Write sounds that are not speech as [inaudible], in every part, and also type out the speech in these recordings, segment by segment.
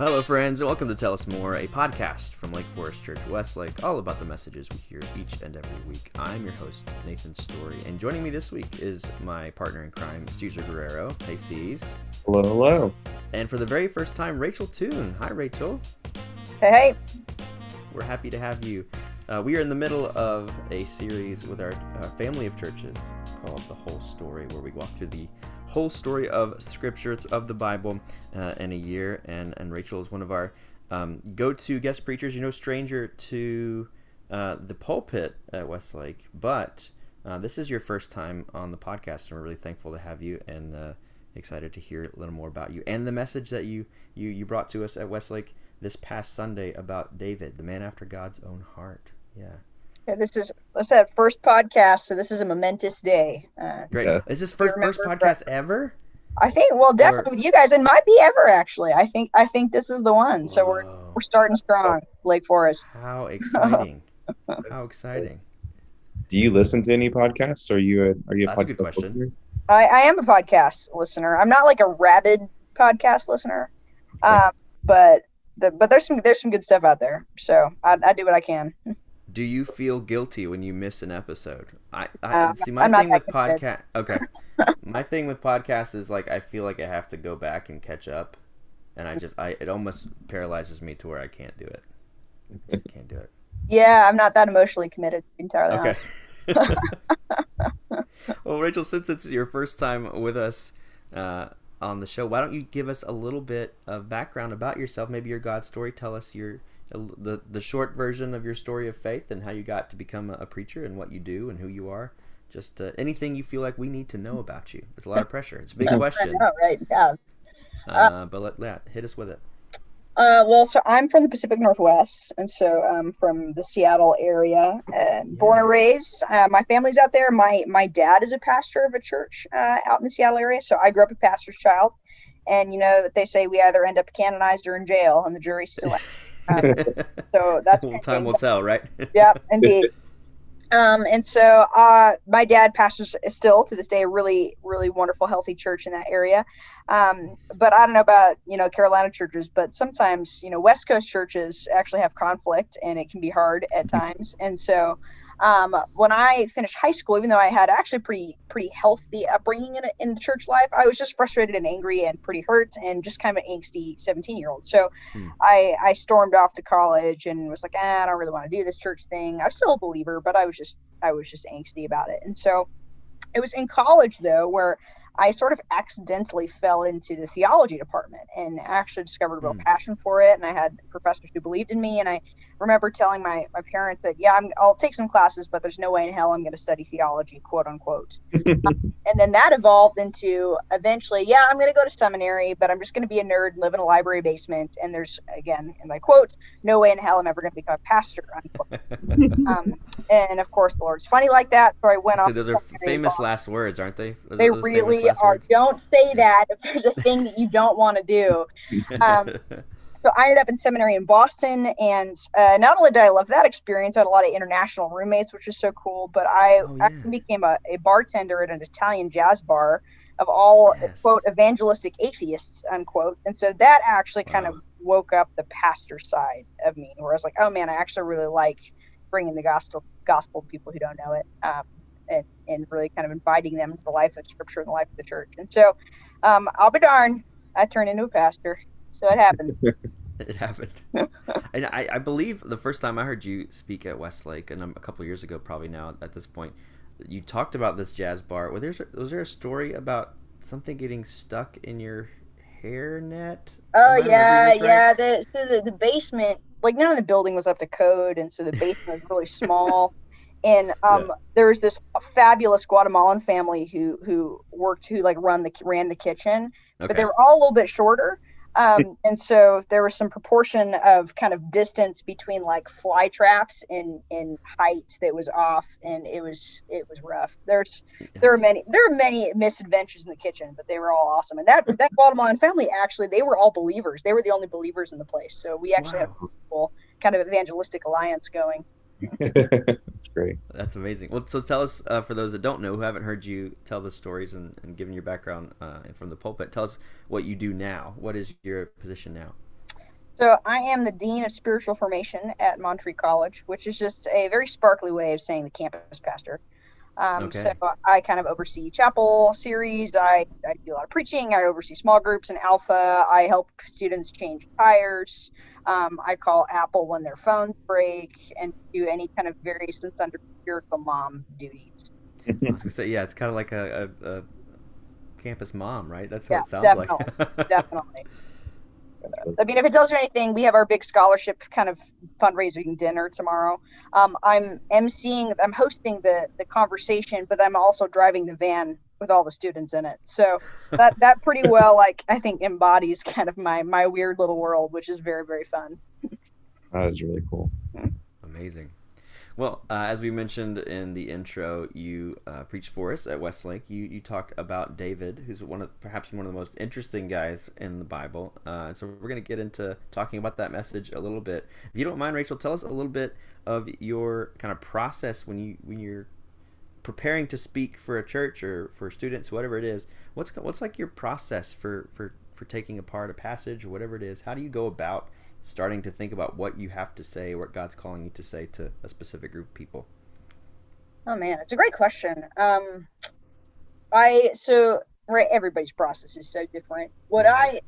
Well, hello, friends, and welcome to Tell Us More, a podcast from Lake Forest Church Westlake, all about the messages we hear each and every week. I'm your host, Nathan Story, and joining me this week is my partner in crime, Caesar Guerrero. Hey, C's. Hello, hello. And for the very first time, Rachel Toone. Hi, Rachel. Hey, hey. We're happy to have you. Uh, we are in the middle of a series with our uh, family of churches called The Whole Story, where we walk through the whole story of Scripture of the Bible uh, in a year. And and Rachel is one of our um, go-to guest preachers. You know, stranger to uh, the pulpit at Westlake, but uh, this is your first time on the podcast, and we're really thankful to have you and uh, excited to hear a little more about you and the message that you you you brought to us at Westlake this past Sunday about David, the man after God's own heart. Yeah. Yeah, this is what's that first podcast, so this is a momentous day. Uh, Great. Yeah. Is this first first remember- podcast ever? I think, well, definitely with you guys, it might be ever actually. I think, I think this is the one. So we're we're starting strong, Lake Forest. How [laughs] exciting! How exciting! Do you listen to any podcasts? Are you a are you a That's a good podcast question. listener? I, I am a podcast listener. I'm not like a rabid podcast listener, um, but the but there's some there's some good stuff out there. So I, I do what I can. [laughs] Do you feel guilty when you miss an episode? I, I Uh, see. My I'm thing with podcast. Okay, my thing with podcasts is like I feel like I have to go back and catch up, and I just I it almost paralyzes me to where I can't do it. Just can't do it. Yeah, I'm not that emotionally committed entirely. Okay. [laughs] well, Rachel, since it's your first time with us uh, on the show, why don't you give us a little bit of background about yourself? Maybe your God story. Tell us your the the short version of your story of faith and how you got to become a, preacher and what you do and who you are. Just uh, anything you feel like we need to know about you. It's a lot of pressure. It's a big question, know, right? Yeah. uh, but let, let hit us with it. Uh, well, so I'm from the Pacific Northwest, and so I'm from the Seattle area. Uh, Born and raised, uh, my family's out there. My my dad is a pastor of a church uh, out in the Seattle area, so I grew up a pastor's child. And you know, they say we either end up canonized or in jail, and the jury's still [laughs] [laughs] so that's time will tell, right? yeah, [laughs] indeed. Um, and so uh, my dad pastors still to this day a really, really wonderful, healthy church in that area. Um, but I don't know about you know Carolina churches, but sometimes you know West Coast churches actually have conflict, and it can be hard at times. And so um, when I finished high school, even though I had actually pretty pretty healthy upbringing in, in church life, I was just frustrated and angry and pretty hurt and just kind of an angsty 17 year old. So Hmm. I I stormed off to college and was like, ah, I don't really want to do this church thing. I was still a believer, but I was just I was just angsty about it. And so it was in college though where I sort of accidentally fell into the theology department and actually discovered a real Hmm. passion for it. And I had professors who believed in me. And I remember telling my, my parents that, yeah, I'm, I'll take some classes, but there's no way in hell I'm going to study theology, quote unquote. [laughs] and then that evolved into eventually, yeah, I'm going to go to seminary, but I'm just going to be a nerd and live in a library basement. And there's, again, in my quote, no way in hell I'm ever going to become a pastor, unquote. [laughs] um, and of course, the Lord's funny like that. So I went So off. those are famous and last words, aren't they? Those- they those really are. words? Don't say that if there's a thing that you don't want to do. [laughs] Um, So I ended up in seminary in Boston, and uh, not only did I love that experience, I had a lot of international roommates, which was so cool. But I Oh, yeah. actually became a, a bartender at an Italian jazz bar of all Yes. quote evangelistic atheists unquote, and so that actually kind Wow. of woke up the pastor side of me, where I was like, oh man, I actually really like bringing the gospel gospel to people who don't know it. Um, and, and really kind of inviting them to the life of scripture and the life of the church. And so um, I'll be darned, I turned into a pastor. So it happened. [laughs] It happened. [laughs] and I, I believe the first time I heard you speak at Westlake, and a couple years ago, probably now at this point, you talked about this jazz bar. Was there, was there a story about something getting stuck in your hairnet? Oh yeah, right? yeah. The so the, the basement, like none of the building was up to code, and so the basement was really small. [laughs] And um, there was this fabulous Guatemalan family who who worked who like run the ran the kitchen, but they were all a little bit shorter. Um, and so there was some proportion of kind of distance between like fly traps and and height that was off, and it was it was rough. There's there are many there are many misadventures in the kitchen, but they were all awesome. And that that Guatemalan family actually they were all believers. They were the only believers in the place. So we actually had a cool kind of evangelistic alliance going. That's great. That's amazing. Well, so tell us, uh, for those that don't know, who haven't heard you tell the stories and, and given your background uh, from the pulpit, tell us what you do now. What is your position now? So I am the dean of spiritual formation at Montreat College, which is just a very sparkly way of saying the campus pastor. Um, Okay. So I kind of oversee chapel series. I, I do a lot of preaching. I oversee small groups and Alpha. I help students change tires. Um, I call Apple when their phones break and do any kind of various and sundry spiritual mom duties. [laughs] I was gonna say, yeah, it's kind of like a, a, a campus mom, right? That's what Yeah, it sounds like. Definitely. [laughs] I mean, if it tells you anything, we have our big scholarship kind of fundraising dinner tomorrow. Um, I'm emceeing, I'm hosting the the conversation, but I'm also driving the van with all the students in it. So [laughs] that that pretty well, like I think, embodies kind of my my weird little world, which is very very fun. That is really cool. Amazing. Well, uh, as we mentioned in the intro, you uh, preached for us at Westlake. You you talked about David, who's one of perhaps one of the most interesting guys in the Bible. Uh, so we're going to get into talking about that message a little bit. If you don't mind, Rachel, tell us a little bit of your kind of process when you when you're preparing to speak for a church or for students, whatever it is. What's what's like your process for for for taking apart a passage or whatever it is? How do you go about starting to think about what you have to say, what God's calling you to say to a specific group of people? Oh man, it's a great question. Um, I so right, everybody's process is so different. What Yeah. I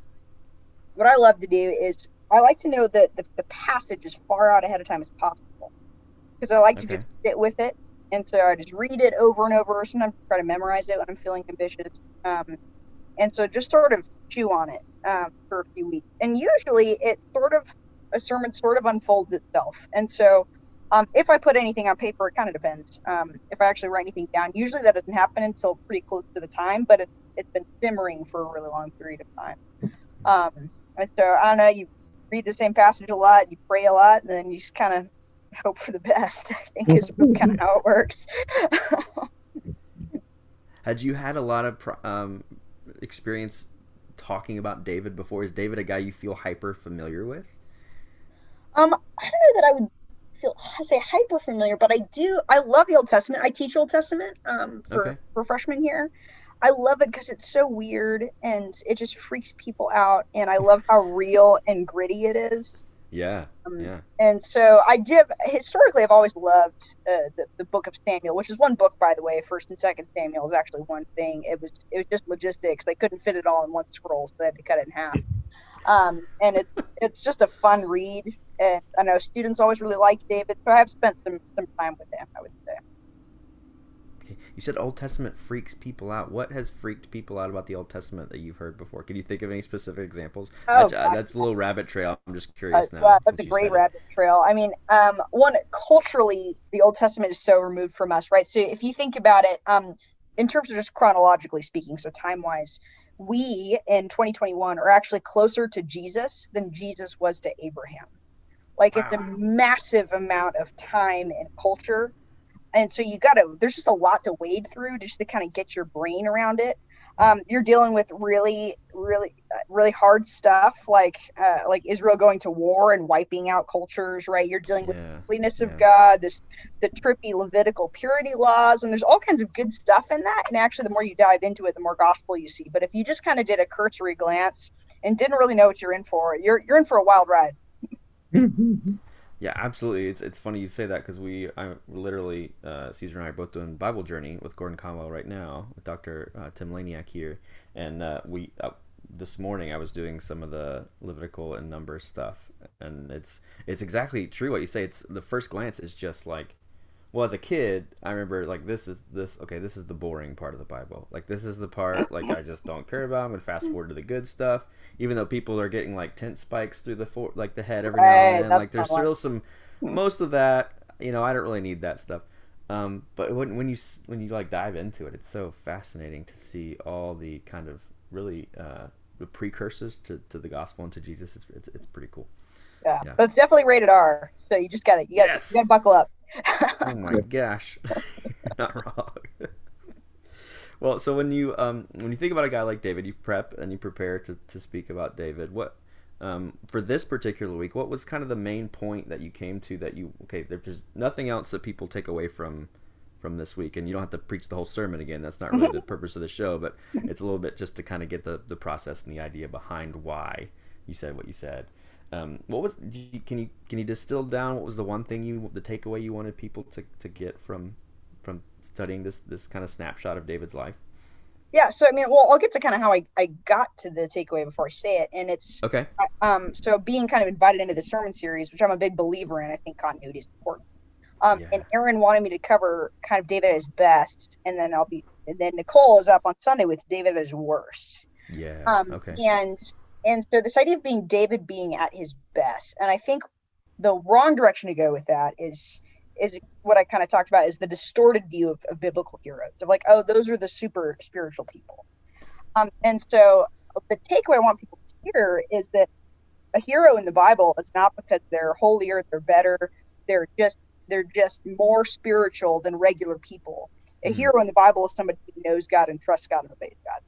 what I love to do is I like to know that the, the passage as far out ahead of time as possible because I like to Okay. just sit with it, and so I just read it over and over. Sometimes I try to memorize it when I'm feeling ambitious, um, and so just sort of chew on it um, for a few weeks. And usually, it sort of a sermon sort of unfolds itself, and so. Um, if I put anything on paper, it kind of depends. Um, if I actually write anything down, usually that doesn't happen until pretty close to the time, but it, it's been simmering for a really long period of time. Um, and so I don't know, you read the same passage a lot, you pray a lot, and then you just kind of hope for the best, I think is [laughs] kind of how it works. Had you had a lot of um, experience talking about David before? Is David a guy you feel hyper familiar with? Um, I don't know that I would feel I say hyper familiar, but I do. I love the Old Testament. I teach Old Testament um, for Okay. for freshmen here. I love it because it's so weird and it just freaks people out, and I love how real and gritty it is. Yeah, Um, yeah. And so I did. Historically, I've always loved uh, the the Book of Samuel, which is one book, by the way. First and Second Samuel is actually one thing. It was it was just logistics. They couldn't fit it all in one scroll, so they had to cut it in half. Um, and it's [laughs] it's just a fun read. And I know students always really like David, so I have spent some some time with him. I would. You said Old Testament freaks people out. What has freaked people out about the Old Testament that you've heard before? Can you think of any specific examples? Oh, That's- uh, that's a little rabbit trail. I'm just Uh, curious now. yeah, that's a great said it. rabbit trail. I mean, um, one culturally, the Old Testament is so removed from us, right? So if you think about it, um, in terms of just chronologically speaking, so time wise, we in 2021 are actually closer to Jesus than Jesus was to Abraham. Like it's a massive amount of time and culture. And so you got to, there's just a lot to wade through just to kind of get your brain around it. Um, you're dealing with really, really, uh, really hard stuff like, uh, like Israel going to war and wiping out cultures, right? You're dealing with Yeah. holiness of. God, this the trippy Levitical purity laws, and there's all kinds of good stuff in that. And actually, the more you dive into it, the more gospel you see. But if you just kind of did a cursory glance and didn't really know what you're in for, you're you're in for a wild ride. [laughs] Yeah, absolutely. It's it's funny you say that because we I literally uh, Caesar and I are both doing Bible Journey with Gordon Conwell right now with Dr. Uh, Tim Laniak here, and uh, we uh, this morning I was doing some of the Levitical and Numbers stuff, and it's it's exactly true what you say. It's the first glance is just like, well, as a kid, I remember like this is this okay, this is the boring part of the Bible. Like this is the part [laughs] like I just don't care about. I'm gonna fast forward to the good stuff, even though people are getting like tent spikes through the for- like the head every now and then. Like there's one. still some most of that. You know, I don't really need that stuff. Um, but when when you when you like dive into it, it's so fascinating to see all the kind of really uh, the precursors to, to the gospel and to Jesus. It's, it's it's pretty cool. Yeah. Yeah. but it's definitely rated R. So you just gotta you gotta, Yes. you gotta buckle up. [laughs] Oh my gosh, [laughs] not wrong. [laughs] well, so when you um when you think about a guy like David, you prep and you prepare to, to speak about David. What um for this particular week, what was kind of the main point that you came to that you okay? There's nothing else that people take away from from this week, and you don't have to preach the whole sermon again. That's not really the purpose of the show, but it's a little bit just to kind of get the the process and the idea behind why you said what you said. Um, what was can you can you distill down what was the one thing you the takeaway you wanted people to, to get from from studying this this kind of snapshot of David's life? Yeah, so I mean, well, I'll get to kind of how I, I got to the takeaway before I say it, and it's okay. Um, so being kind of invited into the sermon series, which I'm a big believer in, I think continuity is important. Um, yeah. and Aaron wanted me to cover kind of David at his best, and then I'll be, and then Nicole is up on Sunday with David at his worst. Yeah. Um, okay. And and so this idea of being David being at his best, and I think the wrong direction to go with that is is what I kind of talked about is the distorted view of, of biblical heroes of like, oh, those are the super spiritual people. Um, and so the takeaway I want people to hear is that a hero in the Bible is not because they're holier, they're better, they're just they're just more spiritual than regular people. A mm-hmm. hero in the Bible is somebody who knows God and trusts God and obeys God.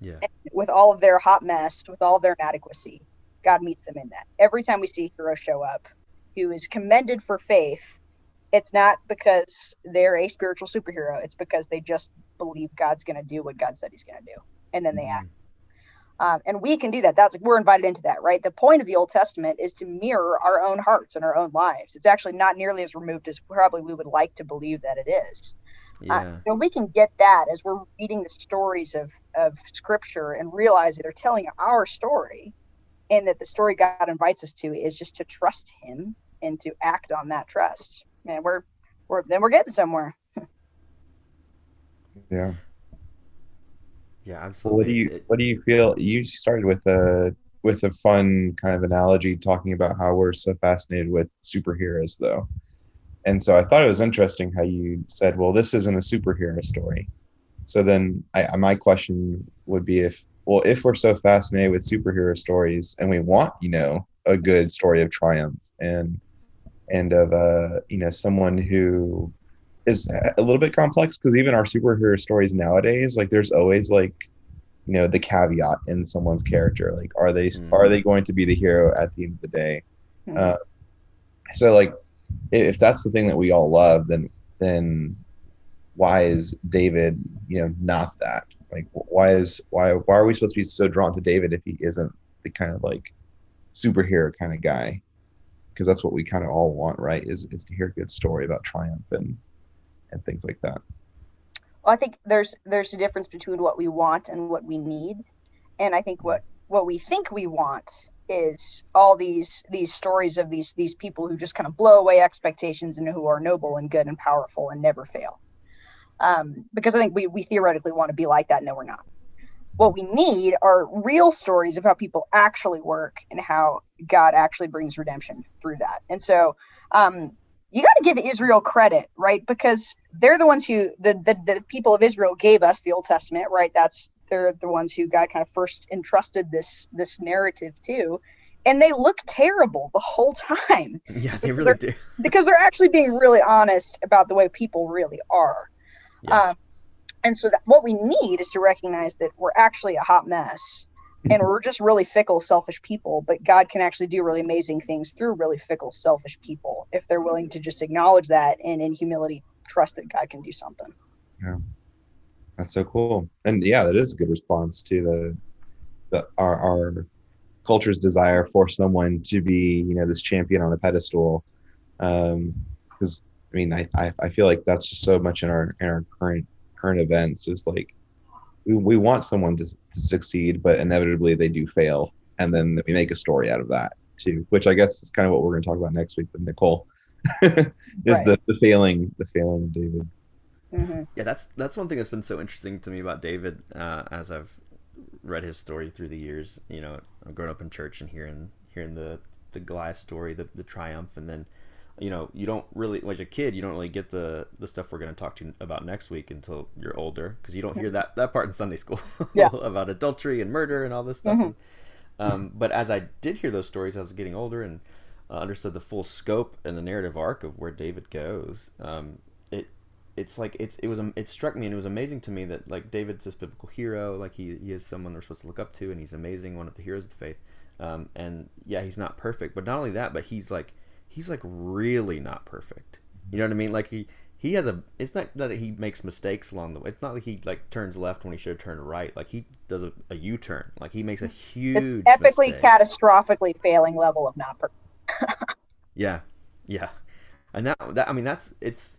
Yeah. And with all of their hot mess, with all of their inadequacy, God meets them in that. Every time we see a hero show up who is commended for faith, it's not because they're a spiritual superhero. It's because they just believe God's going to do what God said He's going to do, and then they act. Mm-hmm. Um, and we can do that. That's we're invited into that, right? The point of the Old Testament is to mirror our own hearts and our own lives. It's actually not nearly as removed as probably we would like to believe that it is. Uh, yeah. Uh, so we can get that as we're reading the stories of of Scripture and realize that they're telling our story, and that the story God invites us to is just to trust Him and to act on that trust man, we're we're then we're getting somewhere. [laughs] yeah. Yeah, absolutely. Well, what do you what do you feel? You started with a with a fun kind of analogy talking about how we're so fascinated with superheroes, though. And so I thought it was interesting how you said, "Well, this isn't a superhero story." So then, I, my question would be if, well, if we're so fascinated with superhero stories and we want, you know, a good story of triumph and and of uh, you know someone who is a little bit complex because even our superhero stories nowadays, like there's always like you know the caveat in someone's character, like are they mm. are they going to be the hero at the end of the day? Mm. Uh, so like if that's the thing that we all love, then then why is David you know not that? Like why is why why are we supposed to be so drawn to David if he isn't the kind of like superhero kind of guy? because that's what we kind of all want, right? Is is to hear a good story about triumph and and things like that. Well, I think there's there's a difference between what we want and what we need, and I think what what we think we want is all these these stories of these these people who just kind of blow away expectations and who are noble and good and powerful and never fail. Um, because I think we we theoretically want to be like that. No, we're not what we need are real stories of how people actually work and how God actually brings redemption through that. And so um, you got to give Israel credit, right? Because they're the ones who the, the, the people of Israel gave us the Old Testament, right? That's they're the ones who God kind of first entrusted this this narrative to. And they look terrible the whole time. Yeah, they really do. [laughs] because they're actually being really honest about the way people really are. Yeah. Um, and so that, what we need is to recognize that we're actually a hot mess and mm-hmm. we're just really fickle, selfish people. But God can actually do really amazing things through really fickle, selfish people if they're willing to just acknowledge that and in humility trust that God can do something. Yeah, that's so cool. And yeah, that is a good response to the the our, our culture's desire for someone to be you know this champion on a pedestal. Um, because I mean, I, I I feel like that's just so much in our in our current current events is like we, we want someone to, to succeed but inevitably they do fail and then we make a story out of that too which i guess is kind of what we're going to talk about next week with nicole [laughs] is right. the, the failing the failing of david mm-hmm. yeah that's that's one thing that's been so interesting to me about david uh, as i've read his story through the years you know i've grown up in church and hearing hearing the the goliath story the, the triumph and then you know you don't really as a kid you don't really get the the stuff we're going to talk to about next week until you're older because you don't hear that that part in sunday school [laughs] yeah. about adultery and murder and all this stuff mm-hmm. and, um, but as i did hear those stories i was getting older and uh, understood the full scope and the narrative arc of where david goes um, it's like it's it was it struck me and it was amazing to me that like david's this biblical hero like he, he is someone we're supposed to look up to and he's amazing one of the heroes of the faith um, and yeah he's not perfect but not only that but he's like he's like really not perfect. You know what I mean? Like he he has a. It's not that he makes mistakes along the way. It's not like he like turns left when he should have turned right. Like he does a, a U turn. Like he makes a huge, it's epically, mistake. catastrophically failing level of not. [laughs] yeah, yeah, and that that I mean that's it's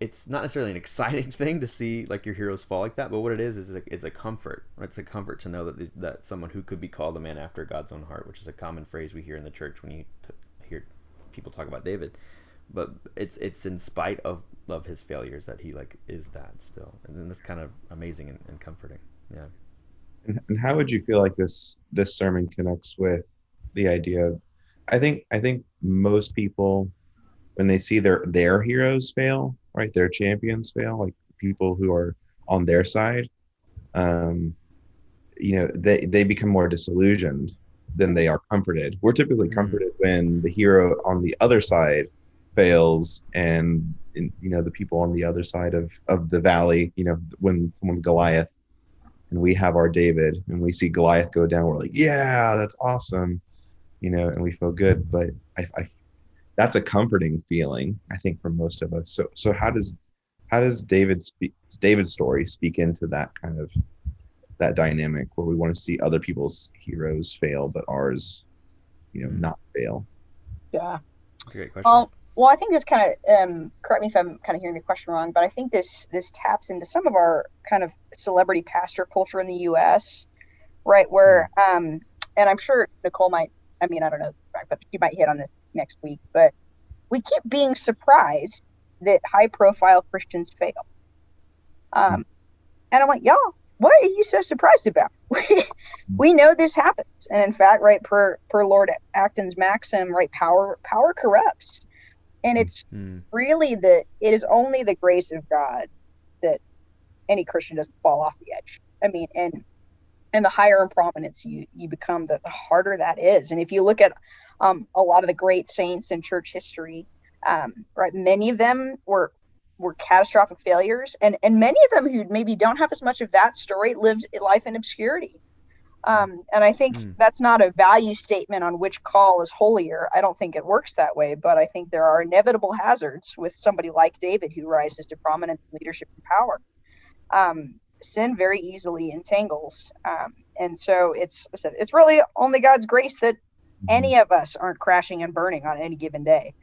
it's not necessarily an exciting [laughs] thing to see like your heroes fall like that, but what it is is a, it's a comfort. It's a comfort to know that that someone who could be called a man after God's own heart, which is a common phrase we hear in the church when you t- hear people talk about David. But it's it's in spite of of his failures that he like is that still, and then that's kind of amazing and, and comforting. Yeah. And, and how would you feel like this this sermon connects with the idea of? I think I think most people when they see their their heroes fail right? Their champions fail, like people who are on their side, um, you know, they, they become more disillusioned than they are comforted. We're typically mm-hmm. comforted when the hero on the other side fails and, and, you know, the people on the other side of, of the valley, you know, when someone's Goliath and we have our David and we see Goliath go down, we're like, yeah, that's awesome. You know, and we feel good. But I, I that's a comforting feeling i think for most of us. So so how does how does david speak david's story speak into that kind of that dynamic where we want to see other people's heroes fail but ours you know not fail? Yeah. That's a great question. Um, well i think this kind of um, correct me if i'm kind of hearing the question wrong but i think this this taps into some of our kind of celebrity pastor culture in the us right where hmm. um and i'm sure nicole might i mean i don't know but you might hit on this next week, but we keep being surprised that high profile Christians fail. Um, and I'm like, y'all, what are you so surprised about? [laughs] we know this happens. And in fact, right, per per Lord Acton's maxim, right, power power corrupts. And it's mm. really the it is only the grace of God that any Christian doesn't fall off the edge. I mean, and and the higher in prominence you you become, the, the harder that is. And if you look at um, a lot of the great saints in church history. Um, right, many of them were were catastrophic failures, and and many of them who maybe don't have as much of that story lived life in obscurity. Um, and I think mm. that's not a value statement on which call is holier. I don't think it works that way, but I think there are inevitable hazards with somebody like David who rises to prominent leadership, and power. Um, sin very easily entangles, um, and so it's it's really only God's grace that any of us aren't crashing and burning on any given day.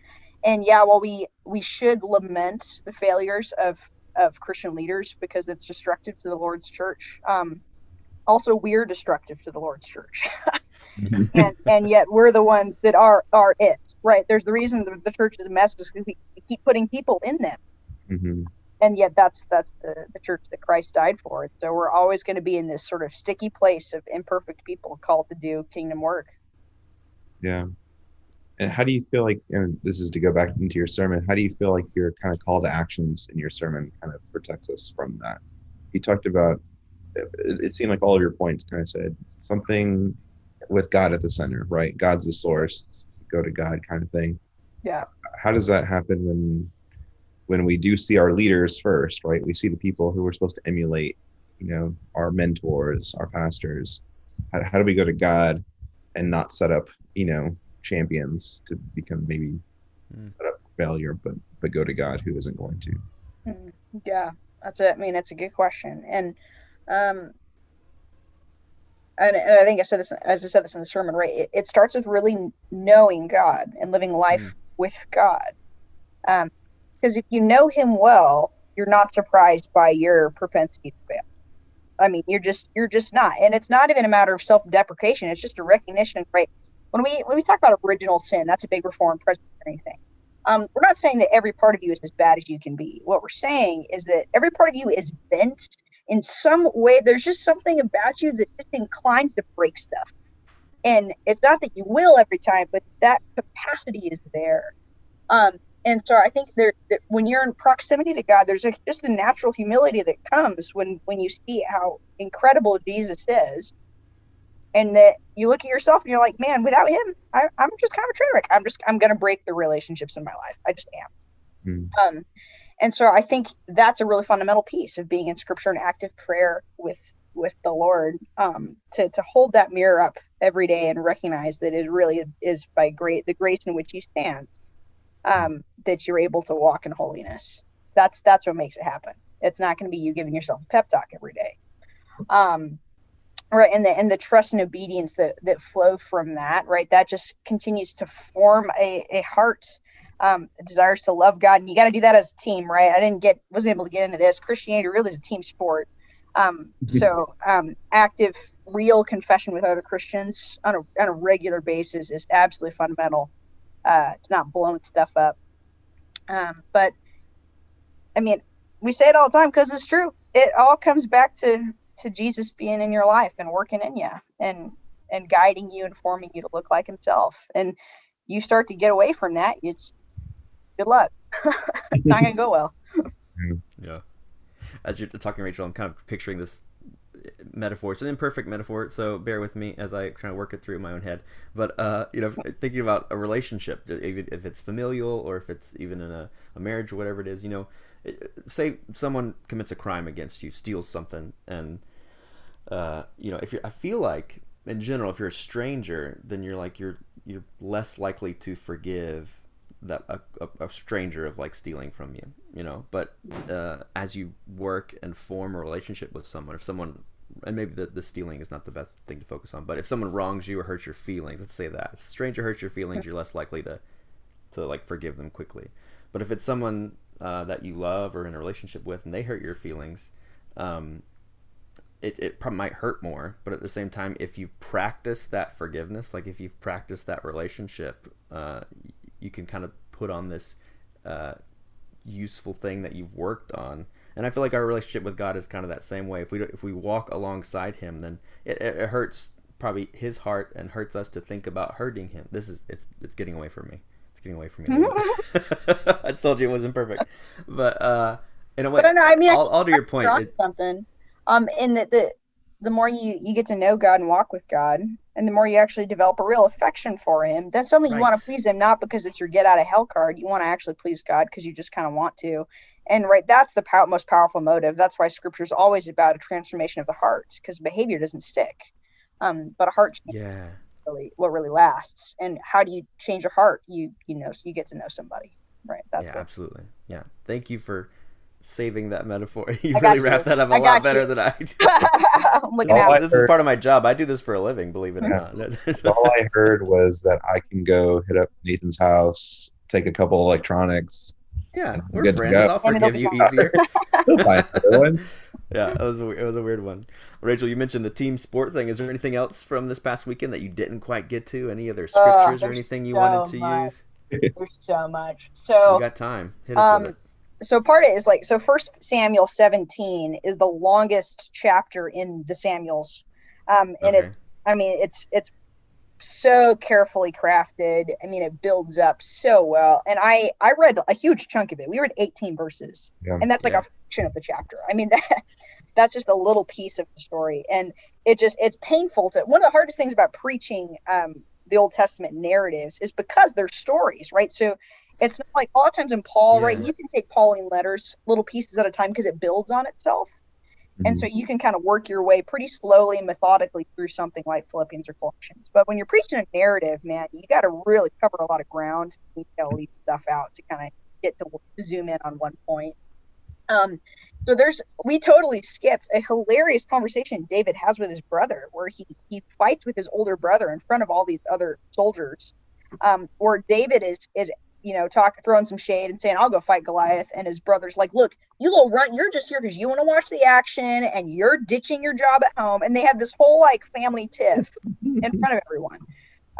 And yeah while we we should lament the failures of of christian leaders because it's destructive to the lord's church. Um also we're destructive to the lord's church. [laughs] Mm-hmm. and and yet we're the ones that are are it right? There's the reason the, the church is a mess is because we keep putting people in them. Mm-hmm. and yet that's that's the, the church that christ died for. So we're always going to be in this sort of sticky place of imperfect people called to do kingdom work yeah. And how do you feel like, and this is to go back into your sermon, how do you feel like your kind of call to actions in your sermon kind of protects us from that? You talked about, it, seemed like all of your points kind of said something with God at the center, right? God's the source, go to God kind of thing. Yeah. How does that happen when when we do see our leaders first, right? We see the people who we're supposed to emulate, you know, our mentors, our pastors. How, how do we go to God and not set up you know champions to become maybe mm. set up failure, but but go to God who isn't going to. Hmm. Yeah, that's it. I mean, it's a good question, and um, and, and I think I said this as I said this in the sermon, right? It, it starts with really knowing God and living life mm. with God, um, because if you know Him well, you're not surprised by your propensity to fail. I mean, you're just you're just not, and it's not even a matter of self-deprecation. It's just a recognition, right? When we when we talk about original sin, that's a big reform Presbyterian thing. Um, we're not saying that every part of you is as bad as you can be. What we're saying is that every part of you is bent in some way. There's just something about you that just inclined to break stuff. And it's not that you will every time, but that capacity is there. Um, and so I think there, that when you're in proximity to God, there's a, just a natural humility that comes when when you see how incredible Jesus is, and that you look at yourself and you're like, man, without him, I, am just kind of a train wreck. I'm just I'm gonna break the relationships in my life. I just am. Mm. Um, and so I think that's a really fundamental piece of being in scripture and active prayer with with the Lord. Um, to to hold that mirror up every day and recognize that it really is by great the grace in which you stand, um, that you're able to walk in holiness. That's that's what makes it happen. It's not going to be you giving yourself a pep talk every day. Um, right, and the and the trust and obedience that that flow from that, right? That just continues to form a a heart um, desires to love God, and you got to do that as a team, right? I didn't get wasn't able to get into this. Christianity really is a team sport. Um, so um, active, real confession with other Christians on a on a regular basis is absolutely fundamental. Uh, it's not blowing stuff up. Um, but I mean, we say it all the time because it's true. It all comes back to to Jesus being in your life and working in you and and guiding you and forming you to look like Himself. And you start to get away from that, it's good luck. it's [laughs] not gonna go well. [laughs] Yeah. As you're talking, Rachel, I'm kind of picturing this metaphor. It's an imperfect metaphor, so bear with me as I try to work it through in my own head. But uh, you know, [laughs] thinking about a relationship, even if it's familial or if it's even in a, a marriage or whatever it is, you know, say someone commits a crime against you, steals something, and uh, you know, if you're, I feel like in general, if you're a stranger, then you're like you're you're less likely to forgive that a, a, a, stranger of like stealing from you you know? But uh, as you work and form a relationship with someone if someone and maybe the, the stealing is not the best thing to focus on but if someone wrongs you or hurts your feelings let's say that. If a stranger hurts your feelings [laughs] you're less likely to to like forgive them quickly. But if it's someone uh, that you love or in a relationship with and they hurt your feelings um, it, it might hurt more but at the same time if you practice that forgiveness like if you've practiced that relationship uh, you can kind of put on this uh, useful thing that you've worked on. And I feel like our relationship with God is kind of that same way. If we if we walk alongside Him, then it, it hurts probably His heart and hurts us to think about hurting Him. This is it's it's getting away from me. It's getting away from me. [laughs] [laughs] I told you it wasn't perfect, but uh, in a way, but no, I mean, all, all to your point, it, something. Um, in that the the more you you get to know God and walk with God, and the more you actually develop a real affection for him that's something right. you want to please him not because it's your get out of hell card. You want to actually please god because you just kind of want to. And right that's the pow- most powerful motive. That's why scripture is always about a transformation of the heart because behavior doesn't stick. Um, but a heart yeah. really what really lasts. And how do you change a heart? You you know you get to know somebody. Right that's yeah what... absolutely. Yeah. Thank you for saving that metaphor. [laughs] You really you. wrapped that up a lot better than I [laughs] do. this, this is part of my job. I do this for a living, believe it yeah. or not. [laughs] All I heard was that I can go hit up Nathan's house, take a couple electronics. Yeah, we're friends. I'll forgive you easier. yeah, it was a, it was a weird one. Rachel, you mentioned the team sport thing. Is there anything else from this past weekend that you didn't quite get to? Any other scriptures uh, or anything you so wanted to much. use? There's so much. So we got time. Hit us um, with it so part of it is like so first samuel 17 is the longest chapter in the samuels. Um and okay. it i mean it's it's so carefully crafted. I mean it builds up so well. And i i read a huge chunk of it. We read 18 verses. Yeah. and that's like yeah. a fraction of the chapter. I mean [laughs] that that's just a little piece of the story. And it just it's painful to one of the hardest things about preaching um the old testament narratives is because they're stories right? So it's not like a lot of times in Paul, yeah. right? You can take Pauline letters little pieces at a time because it builds on itself. Mm-hmm. And so you can kind of work your way pretty slowly and methodically through something like Philippians or Colossians. But when you're preaching a narrative, man, you got to really cover a lot of ground. You got to leave stuff out to kind of get to zoom in on one point. Um, so there's we totally skipped a hilarious conversation David has with his brother, where he he fights with his older brother in front of all these other soldiers. Um, where David is is you know, talk throwing some shade and saying, I'll go fight Goliath. And his brother's like, Look, you little run, you're just here because you want to watch the action and you're ditching your job at home. And they have this whole like family tiff in [laughs] front of everyone.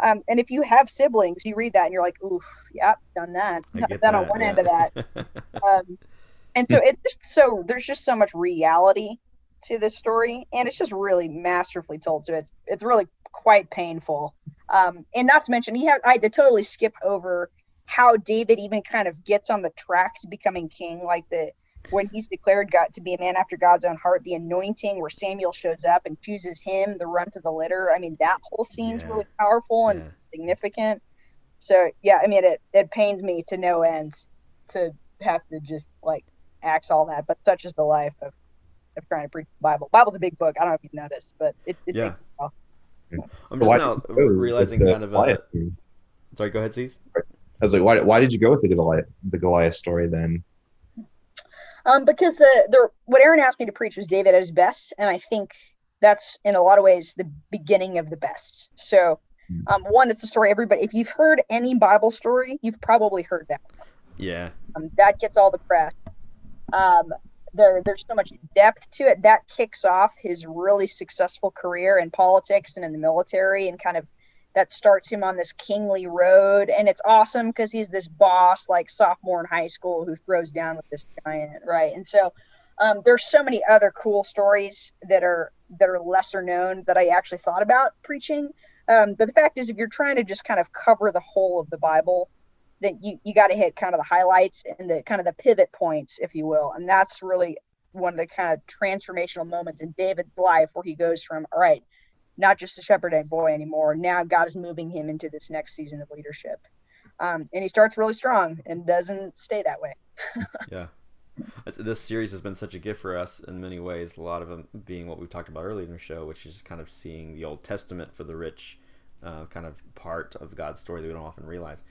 Um, and if you have siblings, you read that and you're like, oof, yep, done that. Done that, on one yeah. end of that. [laughs] um, and so it's just so there's just so much reality to this story, and it's just really masterfully told. So it's it's really quite painful. Um, and not to mention, he had I had to totally skip over how David even kind of gets on the track to becoming king, like the when he's declared God to be a man after God's own heart, the anointing where Samuel shows up and chooses him the run to the litter. I mean, that whole scene's yeah. really powerful and yeah. significant. So yeah, I mean, it it pains me to no end to have to just like axe all that, but such is the life of of trying to preach the Bible. Bible's a big book. I don't know if you've noticed, but it, it yeah. I'm just now realizing kind of a. Sorry, go ahead, Cease. I was like, why, why did you go with the Goliath, the Goliath story then? Um, because the the what Aaron asked me to preach was David at his best, and I think that's in a lot of ways the beginning of the best. So, um, one, it's a story everybody. If you've heard any Bible story, you've probably heard that. Yeah. Um, that gets all the press. Um, there, there's so much depth to it. That kicks off his really successful career in politics and in the military, and kind of that starts him on this kingly road. And it's awesome because he's this boss, like sophomore in high school, who throws down with this giant, right? And so um, there's so many other cool stories that are that are lesser known that I actually thought about preaching. Um, but the fact is, if you're trying to just kind of cover the whole of the Bible, then you, you got to hit kind of the highlights and the kind of the pivot points, if you will. And that's really one of the kind of transformational moments in David's life where he goes from, all right, not just a shepherd boy anymore. Now God is moving him into this next season of leadership. Um, and he starts really strong and doesn't stay that way. [laughs] yeah. This series has been such a gift for us in many ways. A lot of them being what we talked about earlier in the show, which is kind of seeing the Old Testament for the rich, uh, kind of part of God's story that we don't often realize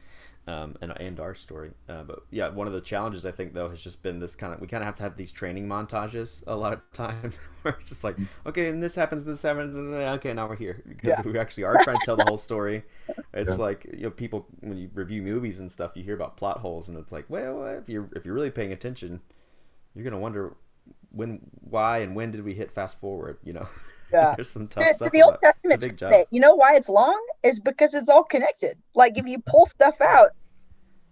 um, and, and our story. Uh, but yeah, one of the challenges I think though has just been this kind of we kind of have to have these training montages a lot of [laughs] times where it's just like okay, and this happens, this happens, and okay, now we're here [laughs] because yeah. we actually are trying to tell the whole story. [laughs] It's yeah. like you know people when you review movies and stuff, you hear about plot holes, and it's like well, if you're if you're really paying attention, you're gonna wonder when, why, and when did we hit fast forward? You know. [laughs] Yeah. There's some tough the, stuff. The Old Testament, you know why it's long? Is because it's all connected. Like if you pull stuff out,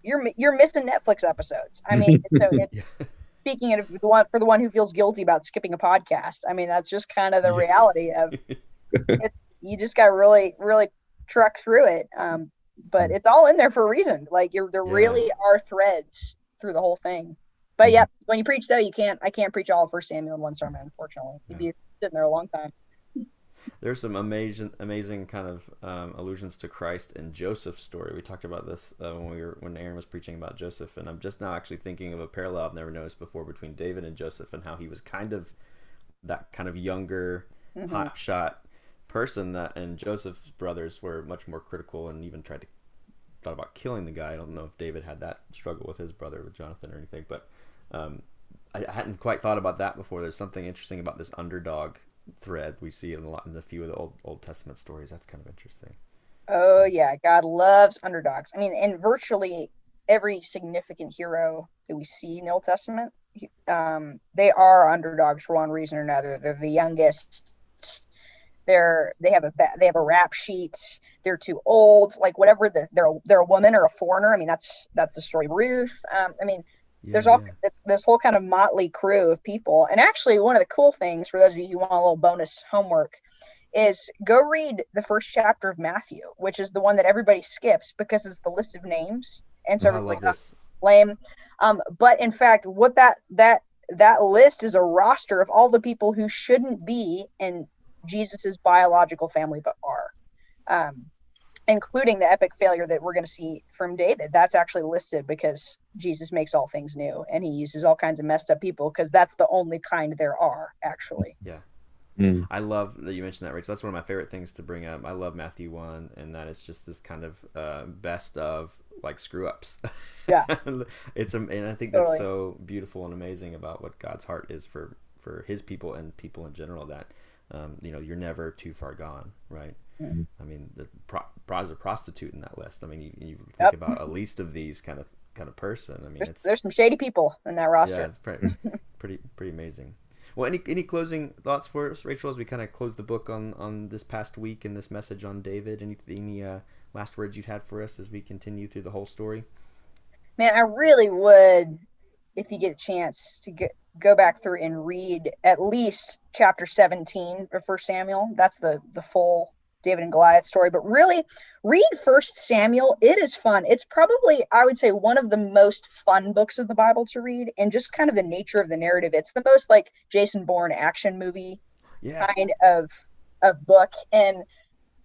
you're you're missing Netflix episodes. I mean, [laughs] so it's yeah. speaking of the one for the one who feels guilty about skipping a podcast. I mean, that's just kind of the reality of [laughs] it. You just got to really, really truck through it. Um, but it's all in there for a reason. Like you're, there yeah. really are threads through the whole thing. But yeah, when you preach though, you can't. I can't preach all of First Samuel in one sermon, unfortunately. You'd be sitting there a long time there's some amazing amazing kind of um, allusions to Christ and Joseph's story. We talked about this uh, when we were when Aaron was preaching about Joseph, and I'm just now actually thinking of a parallel I've never noticed before between David and Joseph and how he was kind of that kind of younger, mm-hmm. hotshot person that, and Joseph's brothers were much more critical and even tried to thought about killing the guy. I don't know if David had that struggle with his brother with Jonathan or anything, but um, I hadn't quite thought about that before. There's something interesting about this underdog thread we see in a lot in a few of the old Old Testament stories. That's kind of interesting. Oh yeah, God loves underdogs. I mean, and virtually every significant hero that we see in the Old Testament, um, they are underdogs for one reason or another. They're the youngest. They're they have a they have a rap sheet. They're too old. Like whatever the they're they're a woman or a foreigner. I mean, that's that's the story. Ruth. Um, I mean, yeah, There's all yeah. this whole kind of motley crew of people. And actually, one of the cool things for those of you who want a little bonus homework is go read the first chapter of Matthew, which is the one that everybody skips because it's the list of names. And so oh, everyone's like, this. Oh, lame. Um, but in fact, what that that that list is a roster of all the people who shouldn't be in Jesus's biological family but are. Um, including the epic failure that we're going to see from David. That's actually listed because Jesus makes all things new and he uses all kinds of messed up people because that's the only kind there are, actually. Yeah. Mm. I love that you mentioned that, Rachel. That's one of my favorite things to bring up. I love Matthew 1 and that it's just this kind of uh, best of like screw ups. Yeah. [laughs] it's and I think that's totally. so beautiful and amazing about what God's heart is for for his people and people in general that um, you know, you're never too far gone, right? Mm-hmm. I mean, the pro- a prostitute in that list. I mean, you, you think yep. about at least of these kind of kind of person. I mean, there's, there's some shady people in that roster. Yeah, it's pretty, [laughs] pretty pretty amazing. Well, any any closing thoughts for us, Rachel, as we kind of close the book on on this past week and this message on David? Any any uh, last words you'd had for us as we continue through the whole story? Man, I really would, if you get a chance to get go back through and read at least chapter 17 of First Samuel. That's the the full David and Goliath story, but really read First Samuel. It is fun. It's probably, I would say, one of the most fun books of the Bible to read, and just kind of the nature of the narrative. It's the most like Jason Bourne action movie yeah. kind of of book, and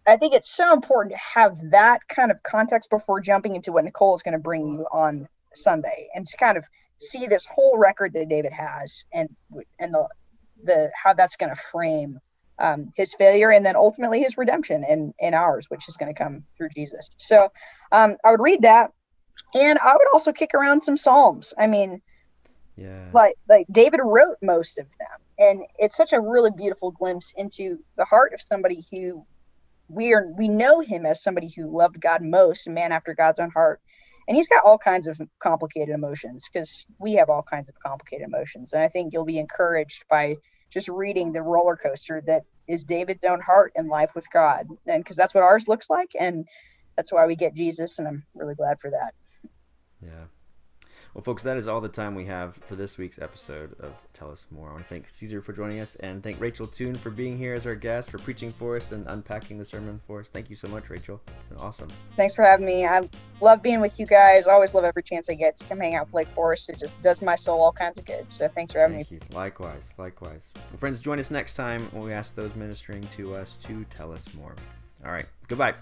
I think it's so important to have that kind of context before jumping into what Nicole is going to bring you on Sunday, and to kind of see this whole record that David has, and and the the how that's going to frame um, his failure and then ultimately his redemption in in ours, which is going to come through Jesus. So um, I would read that, and I would also kick around some Psalms. I mean, Yeah. like like David wrote most of them, and it's such a really beautiful glimpse into the heart of somebody who we are we know him as somebody who loved God most, a man after God's own heart, and he's got all kinds of complicated emotions because we have all kinds of complicated emotions, and I think you'll be encouraged by just reading the roller coaster that is David's own heart and life with God, and because that's what ours looks like, and that's why we get Jesus, and I'm really glad for that. Yeah. Well, folks, that is all the time we have for this week's episode of Tell Us More. I want to thank Caesar for joining us and thank Rachel Toone for being here as our guest, for preaching for us and unpacking the sermon for us. Thank you so much, Rachel. Been awesome. Thanks for having me. I love being with you guys. Always love every chance I get to come hang out with Lake Forest. It just does my soul all kinds of good. So thanks for having me. Thank me. you. Likewise, likewise. Well, friends, join us next time when we ask those ministering to us to tell us more. All right. Goodbye.